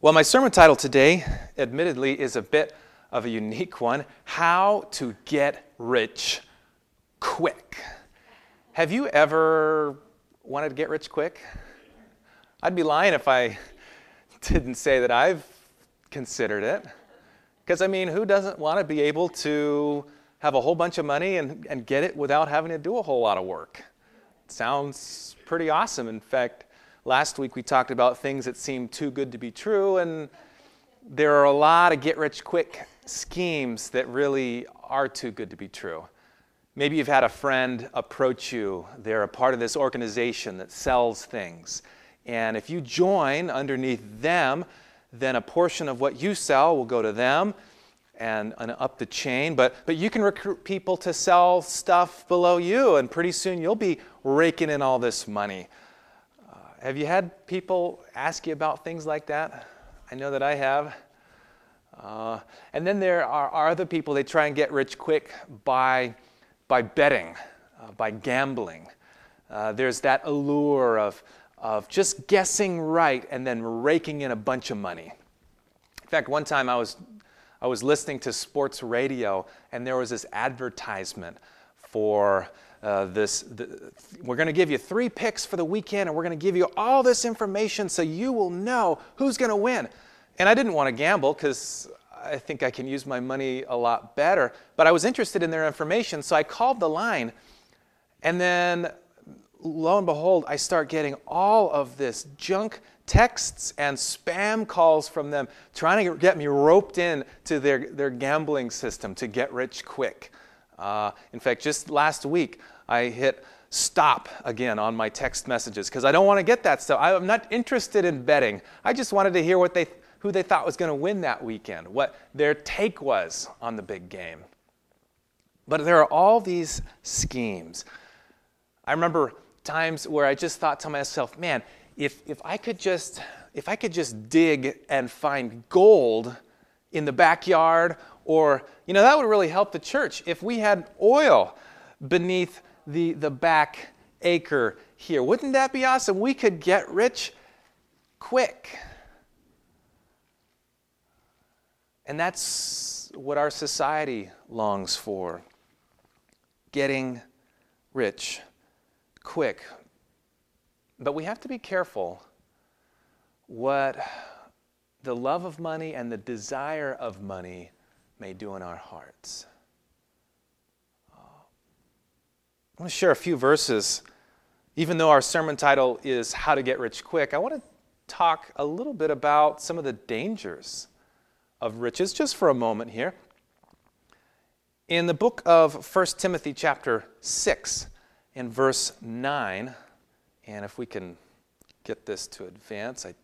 Well, my sermon title today, admittedly, is a bit of a unique one How to Get Rich Quick. Have you ever wanted to get rich quick? I'd be lying if I didn't say that I've considered it. Because, I mean, who doesn't want to be able to have a whole bunch of money and, and get it without having to do a whole lot of work? It sounds pretty awesome. In fact, Last week we talked about things that seem too good to be true, and there are a lot of get rich quick schemes that really are too good to be true. Maybe you've had a friend approach you, they're a part of this organization that sells things. And if you join underneath them, then a portion of what you sell will go to them and, and, up the chain. But, but you can recruit people to sell stuff below you, and pretty soon you'll be raking in all this money. Have you had people ask you about things like that? I know that I have. Uh, and then there are, are, other people, they try and get rich quick by, by betting, uh, by gambling. Uh, there's that allure of, of just guessing right and then raking in a bunch of money. In fact, one time I was, I was listening to sports radio and there was this advertisement for uh, this, the, we're going to give you three picks for the weekend, and we're going to give you all this information so you will know who's going to win. And I didn't want to gamble because I think I can use my money a lot better, but I was interested in their information, so I called the line, and then lo and behold, I start getting all of this junk texts and spam calls from them trying to get me roped in to their, their gambling system to get rich quick. Uh, in fact, just last week, I hit stop again on my text messages because I don't want to get that stuff. I'm not interested in betting. I just wanted to hear what they, who they thought was going to win that weekend, what their take was on the big game. But there are all these schemes. I remember times where I just thought to myself, man, if, if I could just if I could just dig and find gold in the backyard or, you know, that would really help the church if we had oil beneath the, the back acre here. Wouldn't that be awesome? We could get rich quick. And that's what our society longs for getting rich quick. But we have to be careful what the love of money and the desire of money may do in our hearts. Uh, I want to share a few verses. Even though our sermon title is How to Get Rich Quick, I want to talk a little bit about some of the dangers of riches just for a moment here. In the book of 1 Timothy, chapter 6, in verse 9, and if we can get this to advance, I'm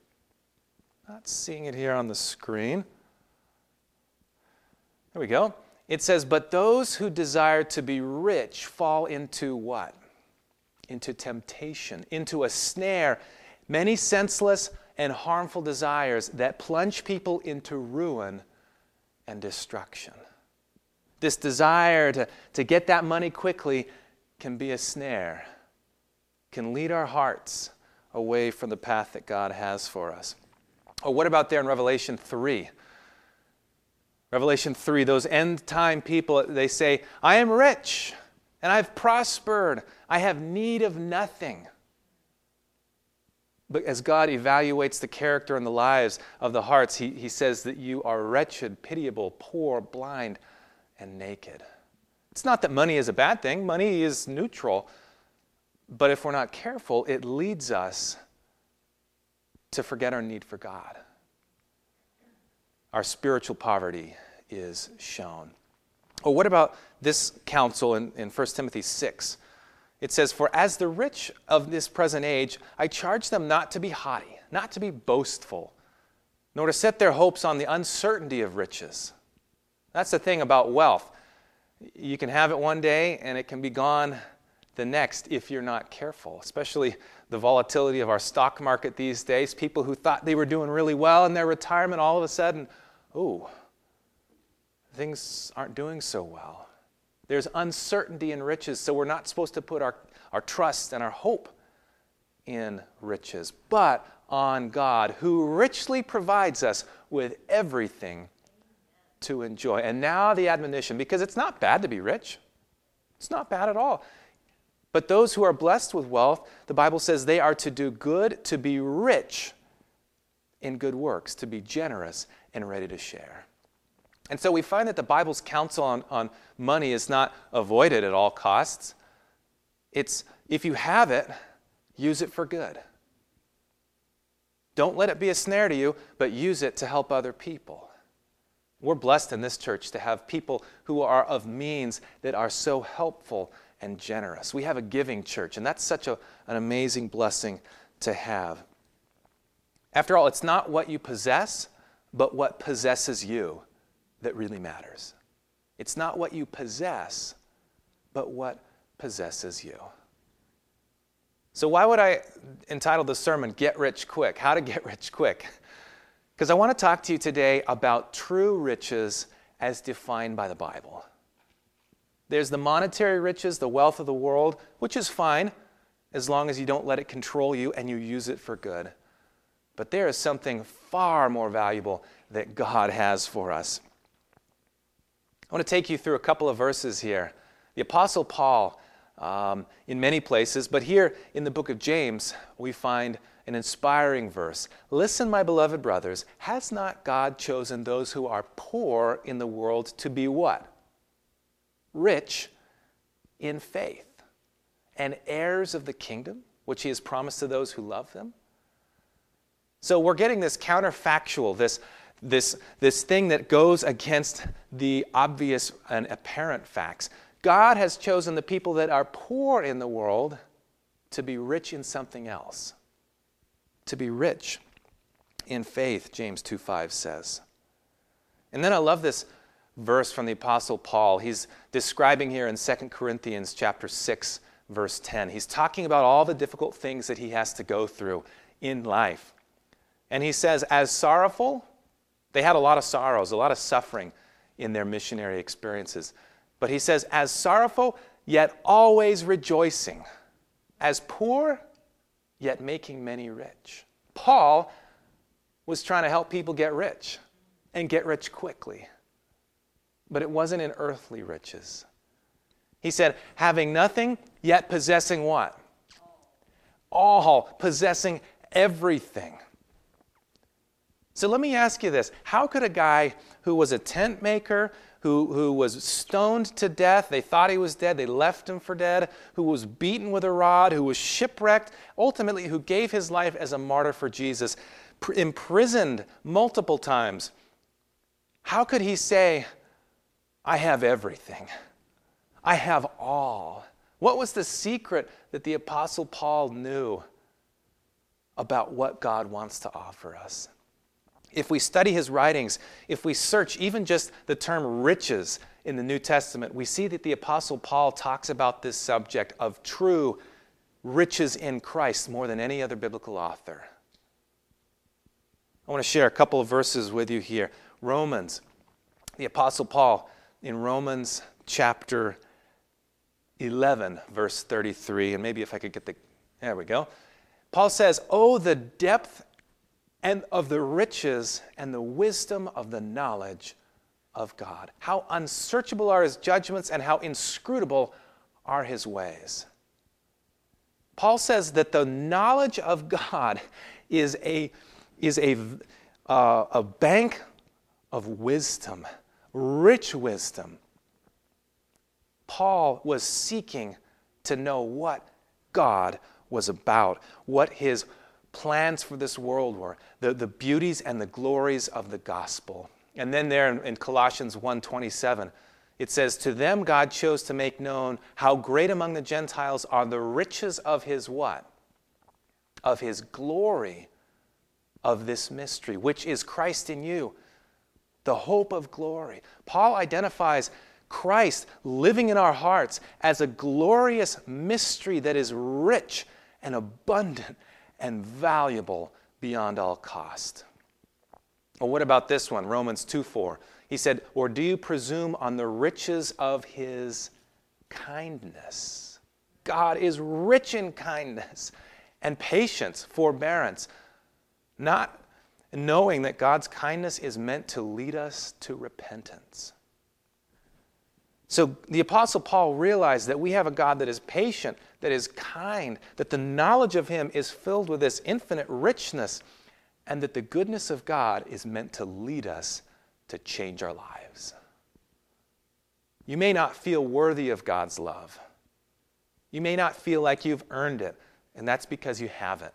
not seeing it here on the screen. There we go. It says, But those who desire to be rich fall into what? Into temptation, into a snare, many senseless and harmful desires that plunge people into ruin and destruction. This desire to, to get that money quickly can be a snare, can lead our hearts away from the path that God has for us. Oh, what about there in Revelation 3? Revelation 3, those end time people, they say, I am rich and I've prospered. I have need of nothing. But as God evaluates the character and the lives of the hearts, he, he says that you are wretched, pitiable, poor, blind, and naked. It's not that money is a bad thing, money is neutral. But if we're not careful, it leads us to forget our need for God our spiritual poverty is shown. Or what about this counsel in, in 1 Timothy 6? It says, For as the rich of this present age, I charge them not to be haughty, not to be boastful, nor to set their hopes on the uncertainty of riches. That's the thing about wealth. You can have it one day and it can be gone the next if you're not careful, especially the volatility of our stock market these days. People who thought they were doing really well in their retirement all of a sudden oh, things aren't doing so well. There's uncertainty in riches, so we're not supposed to put our, our trust and our hope in riches. But on God, who richly provides us with everything to enjoy. And now the admonition, because it's not bad to be rich, it's not bad at all. But those who are blessed with wealth, the Bible says they are to do good, to be rich in good works, to be generous and ready to share. And so we find that the Bible's counsel on, on money is not avoided at all costs. It's if you have it, use it for good. Don't let it be a snare to you, but use it to help other people. We're blessed in this church to have people who are of means that are so helpful and generous. We have a giving church, and that's such a, an amazing blessing to have. After all, it's not what you possess, but what possesses you that really matters. It's not what you possess, but what possesses you. So, why would I entitle the sermon Get Rich Quick? How to Get Rich Quick? Because I want to talk to you today about true riches as defined by the Bible. There's the monetary riches, the wealth of the world, which is fine as long as you don't let it control you and you use it for good. But there is something far more valuable that God has for us. I want to take you through a couple of verses here. The Apostle Paul, um, in many places, but here in the book of James, we find an inspiring verse. Listen, my beloved brothers, has not God chosen those who are poor in the world to be what? Rich in faith and heirs of the kingdom, which he has promised to those who love them? So we're getting this counterfactual, this, this, this thing that goes against the obvious and apparent facts. God has chosen the people that are poor in the world to be rich in something else to be rich in faith, James 2 5 says. And then I love this verse from the Apostle Paul. He's describing here in 2 Corinthians chapter 6, verse 10. He's talking about all the difficult things that he has to go through in life. And he says, as sorrowful, they had a lot of sorrows, a lot of suffering in their missionary experiences. But he says, as sorrowful, yet always rejoicing. As poor, yet making many rich. Paul was trying to help people get rich and get rich quickly. But it wasn't in earthly riches. He said, having nothing, yet possessing what? All, possessing everything. So let me ask you this How could a guy who was a tent maker, who, who was stoned to death. They thought he was dead. They left him for dead. Who was beaten with a rod, who was shipwrecked, ultimately, who gave his life as a martyr for Jesus, pr- imprisoned multiple times. How could he say, I have everything? I have all. What was the secret that the Apostle Paul knew about what God wants to offer us? If we study his writings, if we search even just the term riches in the New Testament, we see that the Apostle Paul talks about this subject of true riches in Christ more than any other biblical author. I want to share a couple of verses with you here. Romans, the Apostle Paul in Romans chapter 11, verse 33, and maybe if I could get the, there we go. Paul says, Oh, the depth and of the riches and the wisdom of the knowledge of God. How unsearchable are his judgments and how inscrutable are his ways. Paul says that the knowledge of God is a, is a, uh, a bank of wisdom, rich wisdom. Paul was seeking to know what God was about, what his plans for this world were, the, the beauties and the glories of the gospel. And then there in, in Colossians 1:27, it says, To them God chose to make known how great among the Gentiles are the riches of his what? Of his glory of this mystery, which is Christ in you, the hope of glory. Paul identifies Christ living in our hearts as a glorious mystery that is rich and abundant and valuable beyond all cost. Well, what about this one, Romans 2 4? He said, Or do you presume on the riches of his kindness? God is rich in kindness and patience, forbearance, not knowing that God's kindness is meant to lead us to repentance. So the Apostle Paul realized that we have a God that is patient, that is kind, that the knowledge of Him is filled with this infinite richness, and that the goodness of God is meant to lead us to change our lives. You may not feel worthy of God's love. You may not feel like you've earned it, and that's because you haven't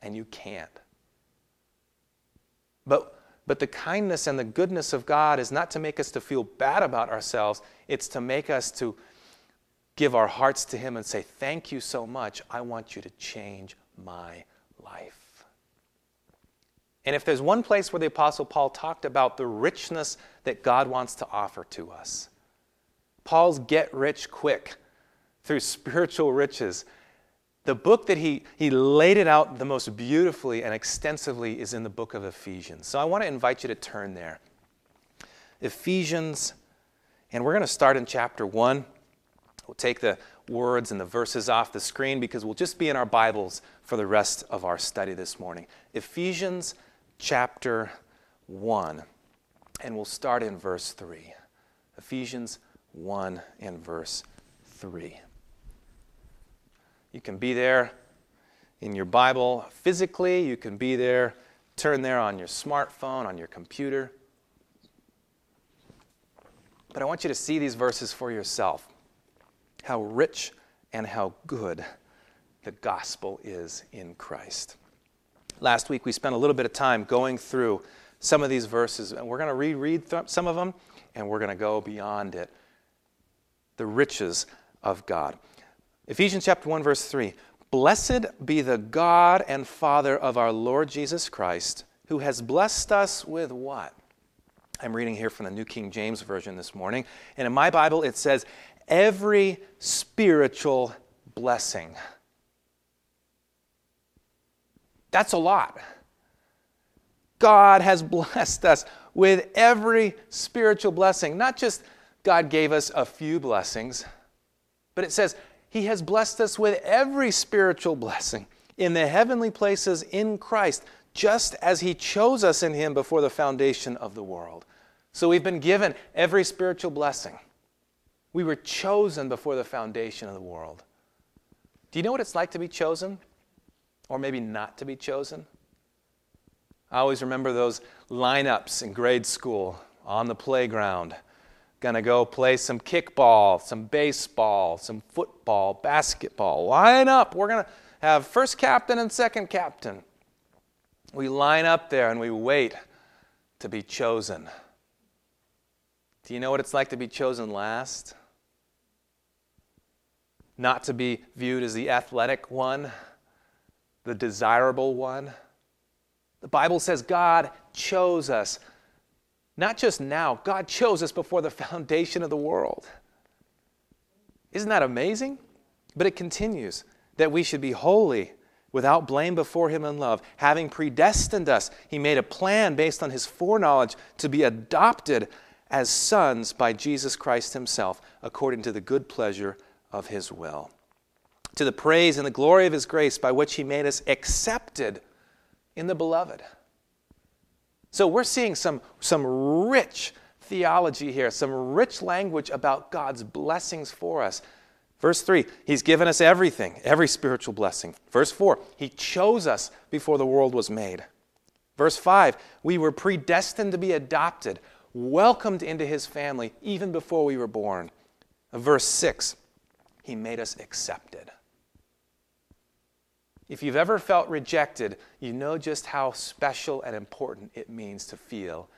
and you can't. But, but the kindness and the goodness of God is not to make us to feel bad about ourselves, it's to make us to give our hearts to Him and say, Thank you so much. I want you to change my life. And if there's one place where the Apostle Paul talked about the richness that God wants to offer to us, Paul's get rich quick through spiritual riches. The book that he, he laid it out the most beautifully and extensively is in the book of Ephesians. So I want to invite you to turn there. Ephesians, and we're going to start in chapter 1. We'll take the words and the verses off the screen because we'll just be in our Bibles for the rest of our study this morning. Ephesians chapter 1, and we'll start in verse 3. Ephesians 1 and verse 3. You can be there in your Bible physically, you can be there, turn there on your smartphone, on your computer. But I want you to see these verses for yourself. How rich and how good the gospel is in Christ. Last week we spent a little bit of time going through some of these verses, and we're going to reread th- some of them, and we're going to go beyond it the riches of God. Ephesians chapter 1 verse 3. Blessed be the God and Father of our Lord Jesus Christ, who has blessed us with what? I'm reading here from the New King James Version this morning. And in my Bible, it says, every spiritual blessing. That's a lot. God has blessed us with every spiritual blessing, not just God gave us a few blessings, but it says He has blessed us with every spiritual blessing in the heavenly places in Christ, just as He chose us in Him before the foundation of the world. So we've been given every spiritual blessing. We were chosen before the foundation of the world. Do you know what it's like to be chosen? Or maybe not to be chosen? I always remember those lineups in grade school on the playground to go play some kickball, some baseball, some football, basketball. Line up. We're to have first captain and second captain. We line up there and we wait to be chosen. Do you know what it's like to be chosen last? Not to be viewed as the athletic one, the desirable one. The Bible says God chose us not just now, God chose us before the foundation of the world. Isn't that amazing? But it continues that we should be holy, without blame before Him in love. Having predestined us, He made a plan based on His foreknowledge to be adopted as sons by Jesus Christ Himself, according to the good pleasure of His will. To the praise and the glory of His grace, by which He made us accepted in the Beloved. So we're seeing some, some rich theology here, some rich language about God's blessings for us. Verse 3, He's given us everything, every spiritual blessing. Verse 4, He chose us before the world was made. Verse 5, we were predestined to be adopted, welcomed into His family even before we were born. Verse 6, He made us accepted. If you've ever felt rejected, you know just how special and important it means to feel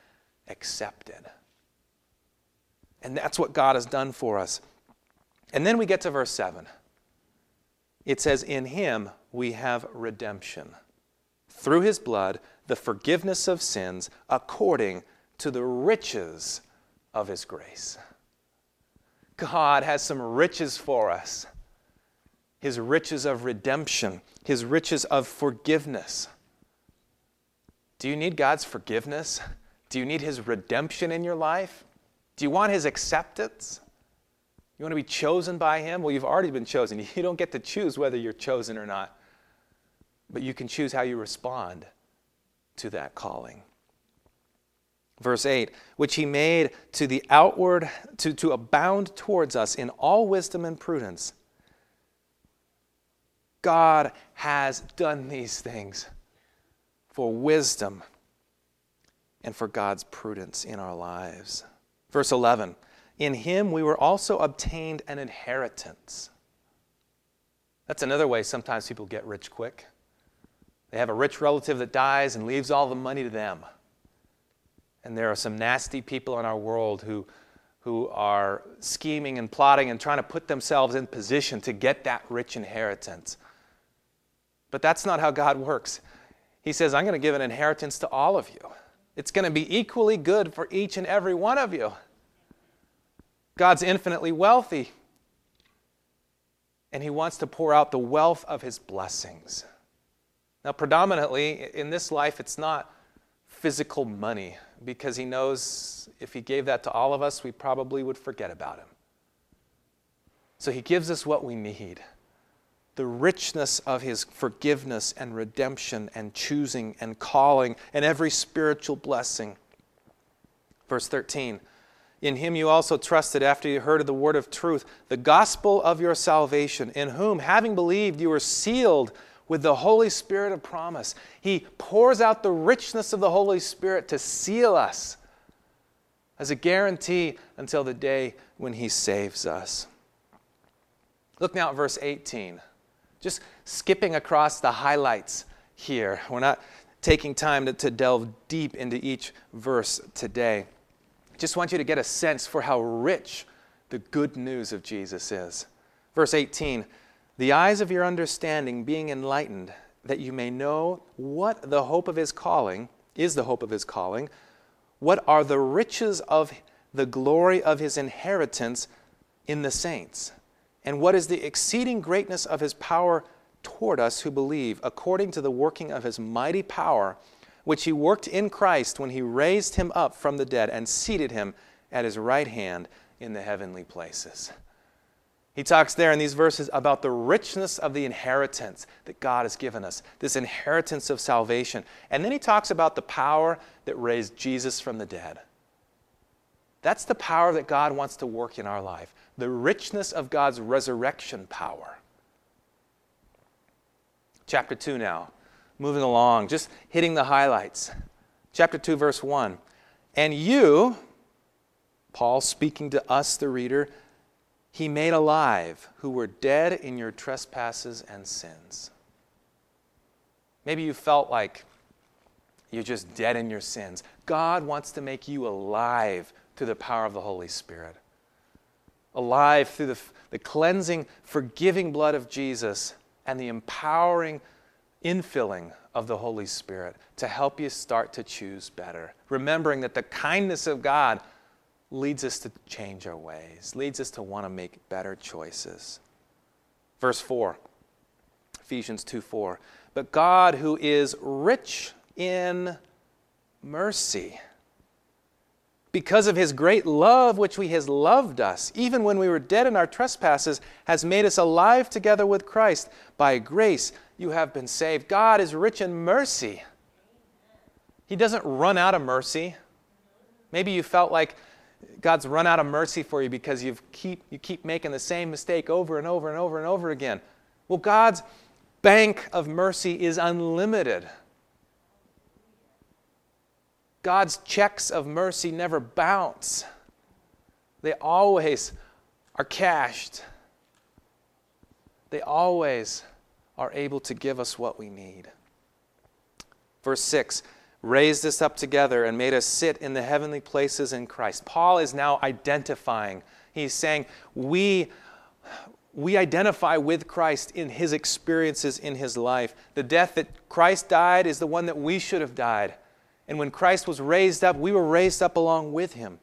accepted. And that's what God has done for us. And then we get to verse 7. It says, In him we have redemption, through his blood, the forgiveness of sins, according to the riches of his grace. God has some riches for us his riches of redemption, his riches of forgiveness. Do you need God's forgiveness? Do you need his redemption in your life? Do you want his acceptance? You want to be chosen by him? Well, you've already been chosen. You don't get to choose whether you're chosen or not, but you can choose how you respond to that calling. Verse 8, which he made to the outward, to, to abound towards us in all wisdom and prudence. God has done these things for wisdom and for God's prudence in our lives. Verse 11, in him we were also obtained an inheritance. That's another way sometimes people get rich quick. They have a rich relative that dies and leaves all the money to them. And there are some nasty people in our world who, who are scheming and plotting and trying to put themselves in position to get that rich inheritance. But that's not how God works. He says, I'm going to give an inheritance to all of you. It's going to be equally good for each and every one of you. God's infinitely wealthy, and He wants to pour out the wealth of His blessings. Now, predominantly in this life, it's not physical money because he knows if he gave that to all of us, we probably would forget about him. So he gives us what we need the richness of his forgiveness and redemption and choosing and calling and every spiritual blessing. Verse 13 In him you also trusted after you heard of the word of truth, the gospel of your salvation, in whom, having believed, you were sealed with the Holy Spirit of promise. He pours out the richness of the Holy Spirit to seal us as a guarantee until the day when He saves us. Look now at verse 18. Just skipping across the highlights here. We're not taking time to, to delve deep into each verse today. Just want you to get a sense for how rich the good news of Jesus is. Verse 18 the eyes of your understanding being enlightened, that you may know what the hope of his calling is the hope of his calling, what are the riches of the glory of his inheritance in the saints, and what is the exceeding greatness of his power toward us who believe, according to the working of his mighty power, which he worked in Christ when he raised him up from the dead and seated him at his right hand in the heavenly places. He talks there in these verses about the richness of the inheritance that God has given us, this inheritance of salvation. And then he talks about the power that raised Jesus from the dead. That's the power that God wants to work in our life, the richness of God's resurrection power. Chapter 2 now, moving along, just hitting the highlights. Chapter 2, verse 1. And you, Paul speaking to us, the reader, he made alive who were dead in your trespasses and sins. Maybe you felt like you're just dead in your sins. God wants to make you alive through the power of the Holy Spirit. Alive through the, the cleansing, forgiving blood of Jesus and the empowering infilling of the Holy Spirit to help you start to choose better. Remembering that the kindness of God leads us to change our ways, leads us to want to make better choices. Verse 4, Ephesians 2 4. But God, who is rich in mercy, because of his great love which he has loved us, even when we were dead in our trespasses, has made us alive together with Christ. By grace you have been saved. God is rich in mercy. He doesn't run out of mercy. Maybe you felt like God's run out of mercy for you because you keep, you keep making the same mistake over and over and over and over again. Well, God's bank of mercy is unlimited. God's checks of mercy never bounce, they always are cashed. They always are able to give us what we need. Verse 6 raised us up together and made us sit in the heavenly places in Christ. Paul is now identifying. He's saying, We, we identify with Christ in his experiences in his life. The death that Christ died is the one that we should have died. And when Christ was raised up, we were raised up along with him.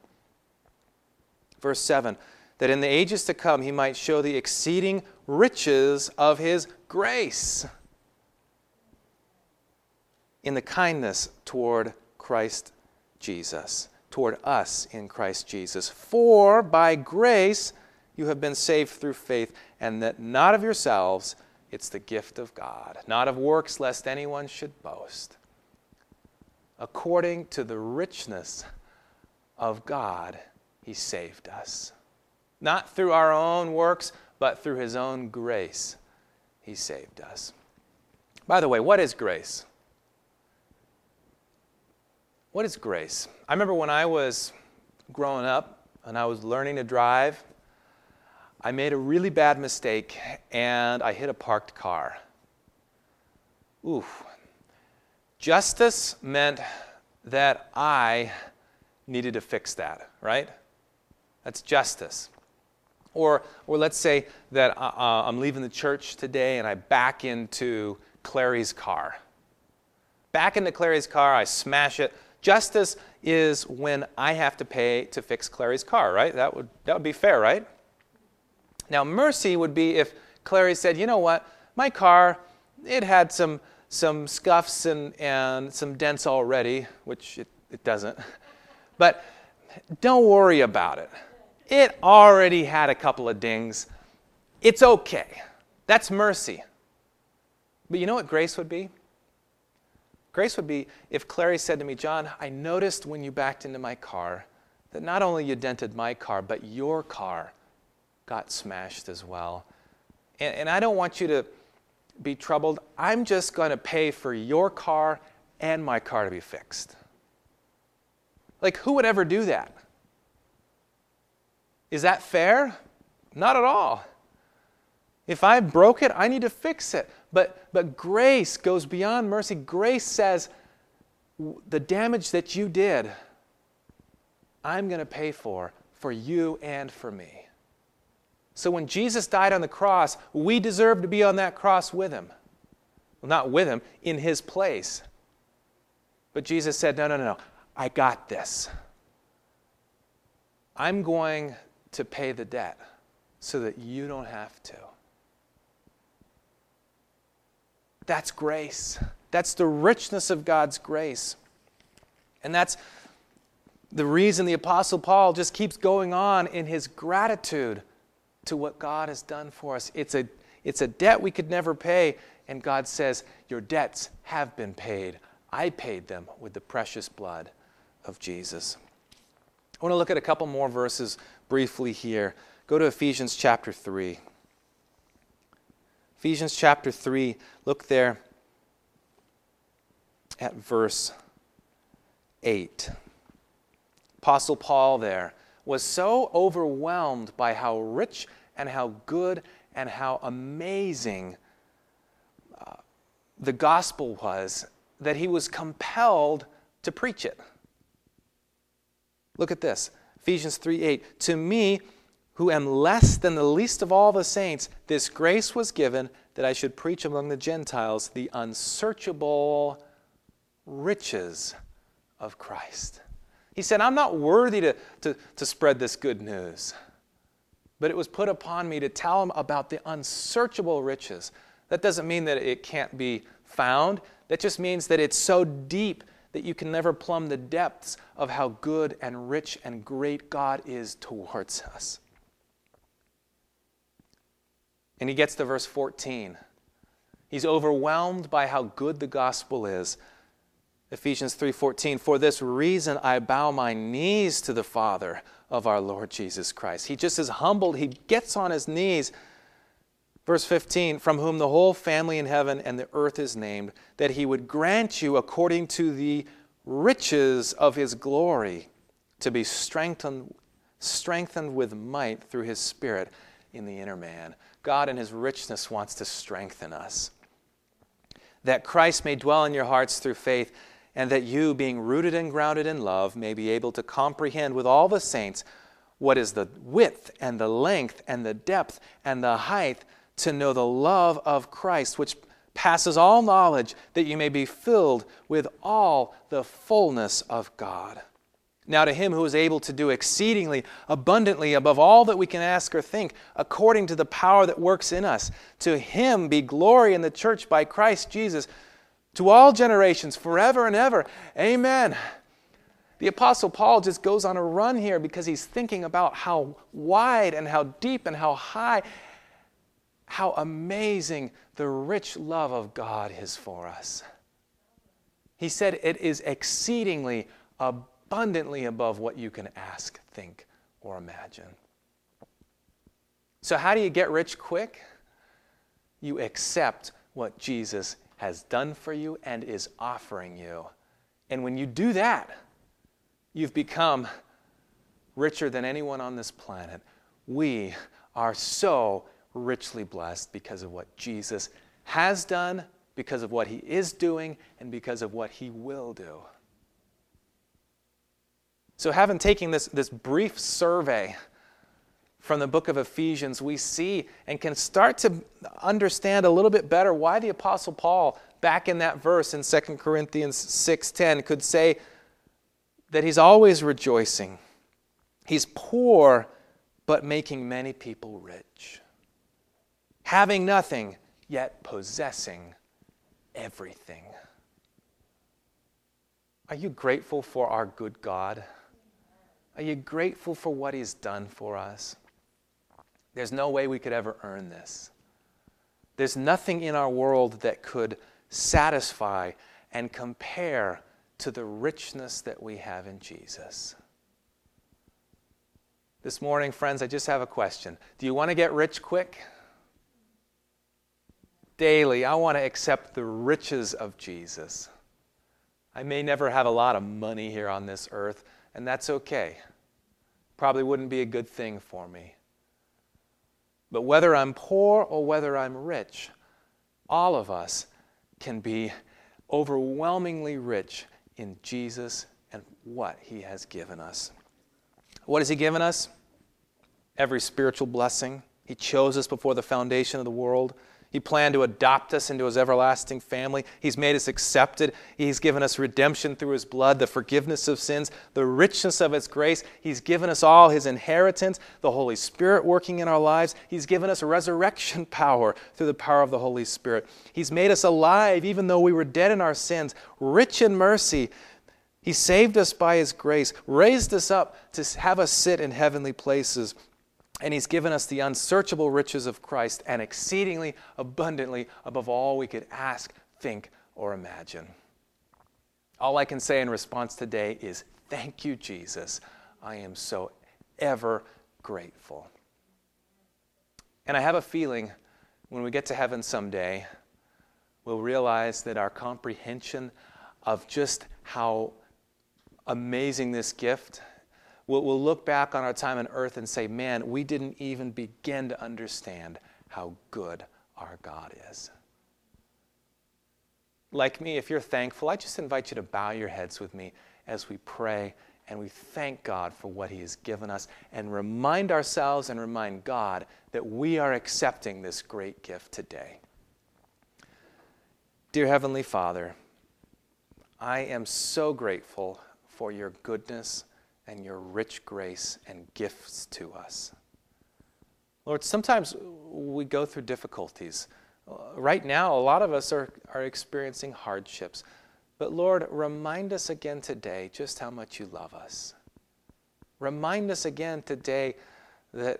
Verse 7 that in the ages to come he might show the exceeding riches of his grace in the kindness toward Christ Jesus, toward us in Christ Jesus. For by grace you have been saved through faith, and that not of yourselves, it's the gift of God, not of works, lest anyone should boast. according to the richness of God, he saved us. Not through our own works, but through his own grace, he saved us. By the way, what is grace? What is grace? I remember when I was growing up and I was learning to drive, I made a really bad mistake and I hit a parked car. Oof. Justice meant that I needed to fix that, right? That's justice. Or, or let's say that uh, uh I'm leaving the church today and I back into Clary's car. Back into Clary's car, I smash it, Justice is when I have to pay to fix Clary's car, right? That would, that would be fair, right? Now, mercy would be if Clary said, you know what, my car, it had some, some scuffs and, and some dents already, which it, it doesn't. But don't worry about it. It already had a couple of dings. It's okay. That's mercy. But you know what grace would be? Grace would be if Clary said to me, John, I noticed when you backed into my car that not only you dented my car, but your car got smashed as well. And, and I don't want you to be troubled. I'm just going to pay for your car and my car to be fixed. Like, who would ever do that? Is that fair? Not at all. If I broke it, I need to fix it. But, but grace goes beyond mercy. Grace says, the damage that you did, I'm going to pay for, for you and for me. So when Jesus died on the cross, we deserve to be on that cross with him. Well, not with him, in his place. But Jesus said, No, no, no, no. I got this. I'm going to pay the debt so that you don't have to. That's grace. That's the richness of God's grace. And that's the reason the Apostle Paul just keeps going on in his gratitude to what God has done for us. It's a, it's a debt we could never pay, and God says, Your debts have been paid. I paid them with the precious blood of Jesus. I want to look at a couple more verses briefly here. Go to Ephesians chapter 3. Ephesians chapter 3, look there at verse 8. Apostle Paul there was so overwhelmed by how rich and how good and how amazing uh, the gospel was that he was compelled to preach it. Look at this Ephesians 3 8. To me, who am less than the least of all the saints, this grace was given that I should preach among the Gentiles the unsearchable riches of Christ. He said, I'm not worthy to, to, to spread this good news, but it was put upon me to tell them about the unsearchable riches. That doesn't mean that it can't be found, that just means that it's so deep that you can never plumb the depths of how good and rich and great God is towards us. And he gets to verse 14. He's overwhelmed by how good the gospel is. Ephesians 3:14 For this reason I bow my knees to the Father of our Lord Jesus Christ. He just is humbled. He gets on his knees. Verse 15 From whom the whole family in heaven and the earth is named, that he would grant you according to the riches of his glory to be strengthened strengthened with might through his spirit in the inner man. God, in His richness, wants to strengthen us. That Christ may dwell in your hearts through faith, and that you, being rooted and grounded in love, may be able to comprehend with all the saints what is the width and the length and the depth and the height, to know the love of Christ, which passes all knowledge, that you may be filled with all the fullness of God. Now, to him who is able to do exceedingly abundantly above all that we can ask or think, according to the power that works in us, to him be glory in the church by Christ Jesus to all generations, forever and ever. Amen. The Apostle Paul just goes on a run here because he's thinking about how wide and how deep and how high, how amazing the rich love of God is for us. He said it is exceedingly abundantly above what you can ask, think, or imagine. So, how do you get rich quick? You accept what Jesus has done for you and is offering you. And when you do that, you've become richer than anyone on this planet. We are so richly blessed because of what Jesus has done, because of what he is doing, and because of what he will do. So, having taken this, this brief survey from the book of Ephesians, we see and can start to understand a little bit better why the Apostle Paul, back in that verse in 2 Corinthians 6:10, could say that he's always rejoicing. He's poor, but making many people rich. Having nothing, yet possessing everything. Are you grateful for our good God? Are you grateful for what He's done for us? There's no way we could ever earn this. There's nothing in our world that could satisfy and compare to the richness that we have in Jesus. This morning, friends, I just have a question. Do you want to get rich quick? Daily, I want to accept the riches of Jesus. I may never have a lot of money here on this earth, and that's okay. Probably wouldn't be a good thing for me. But whether I'm poor or whether I'm rich, all of us can be overwhelmingly rich in Jesus and what He has given us. What has He given us? Every spiritual blessing. He chose us before the foundation of the world. He planned to adopt us into his everlasting family. He's made us accepted. He's given us redemption through his blood, the forgiveness of sins, the richness of his grace. He's given us all his inheritance, the Holy Spirit working in our lives. He's given us resurrection power through the power of the Holy Spirit. He's made us alive even though we were dead in our sins, rich in mercy. He saved us by his grace, raised us up to have us sit in heavenly places and he's given us the unsearchable riches of Christ and exceedingly abundantly above all we could ask, think, or imagine. All I can say in response today is thank you, Jesus. I am so ever grateful. And I have a feeling when we get to heaven someday, we'll realize that our comprehension of just how amazing this gift We'll, we'll look back on our time on earth and say, man, we didn't even begin to understand how good our God is. Like me, if you're thankful, I just invite you to bow your heads with me as we pray and we thank God for what He has given us and remind ourselves and remind God that we are accepting this great gift today. Dear Heavenly Father, I am so grateful for your goodness and your rich grace and gifts to us. Lord, sometimes we go through difficulties. Uh, right now, a lot of us are, are experiencing hardships. But Lord, remind us again today just how much you love us. Remind us again today that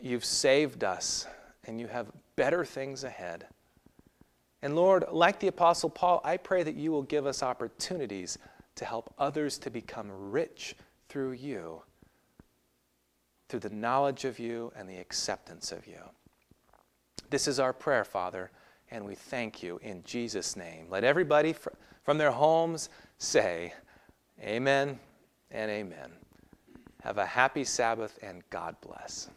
you've saved us and you have better things ahead. And Lord, like the Apostle Paul, I pray that you will give us opportunities to help others to become rich through you, through the knowledge of you and the acceptance of you. This is our prayer, Father, and we thank you in Jesus' name. Let everybody fr- from their homes say, Amen and Amen. Have a happy Sabbath and God bless.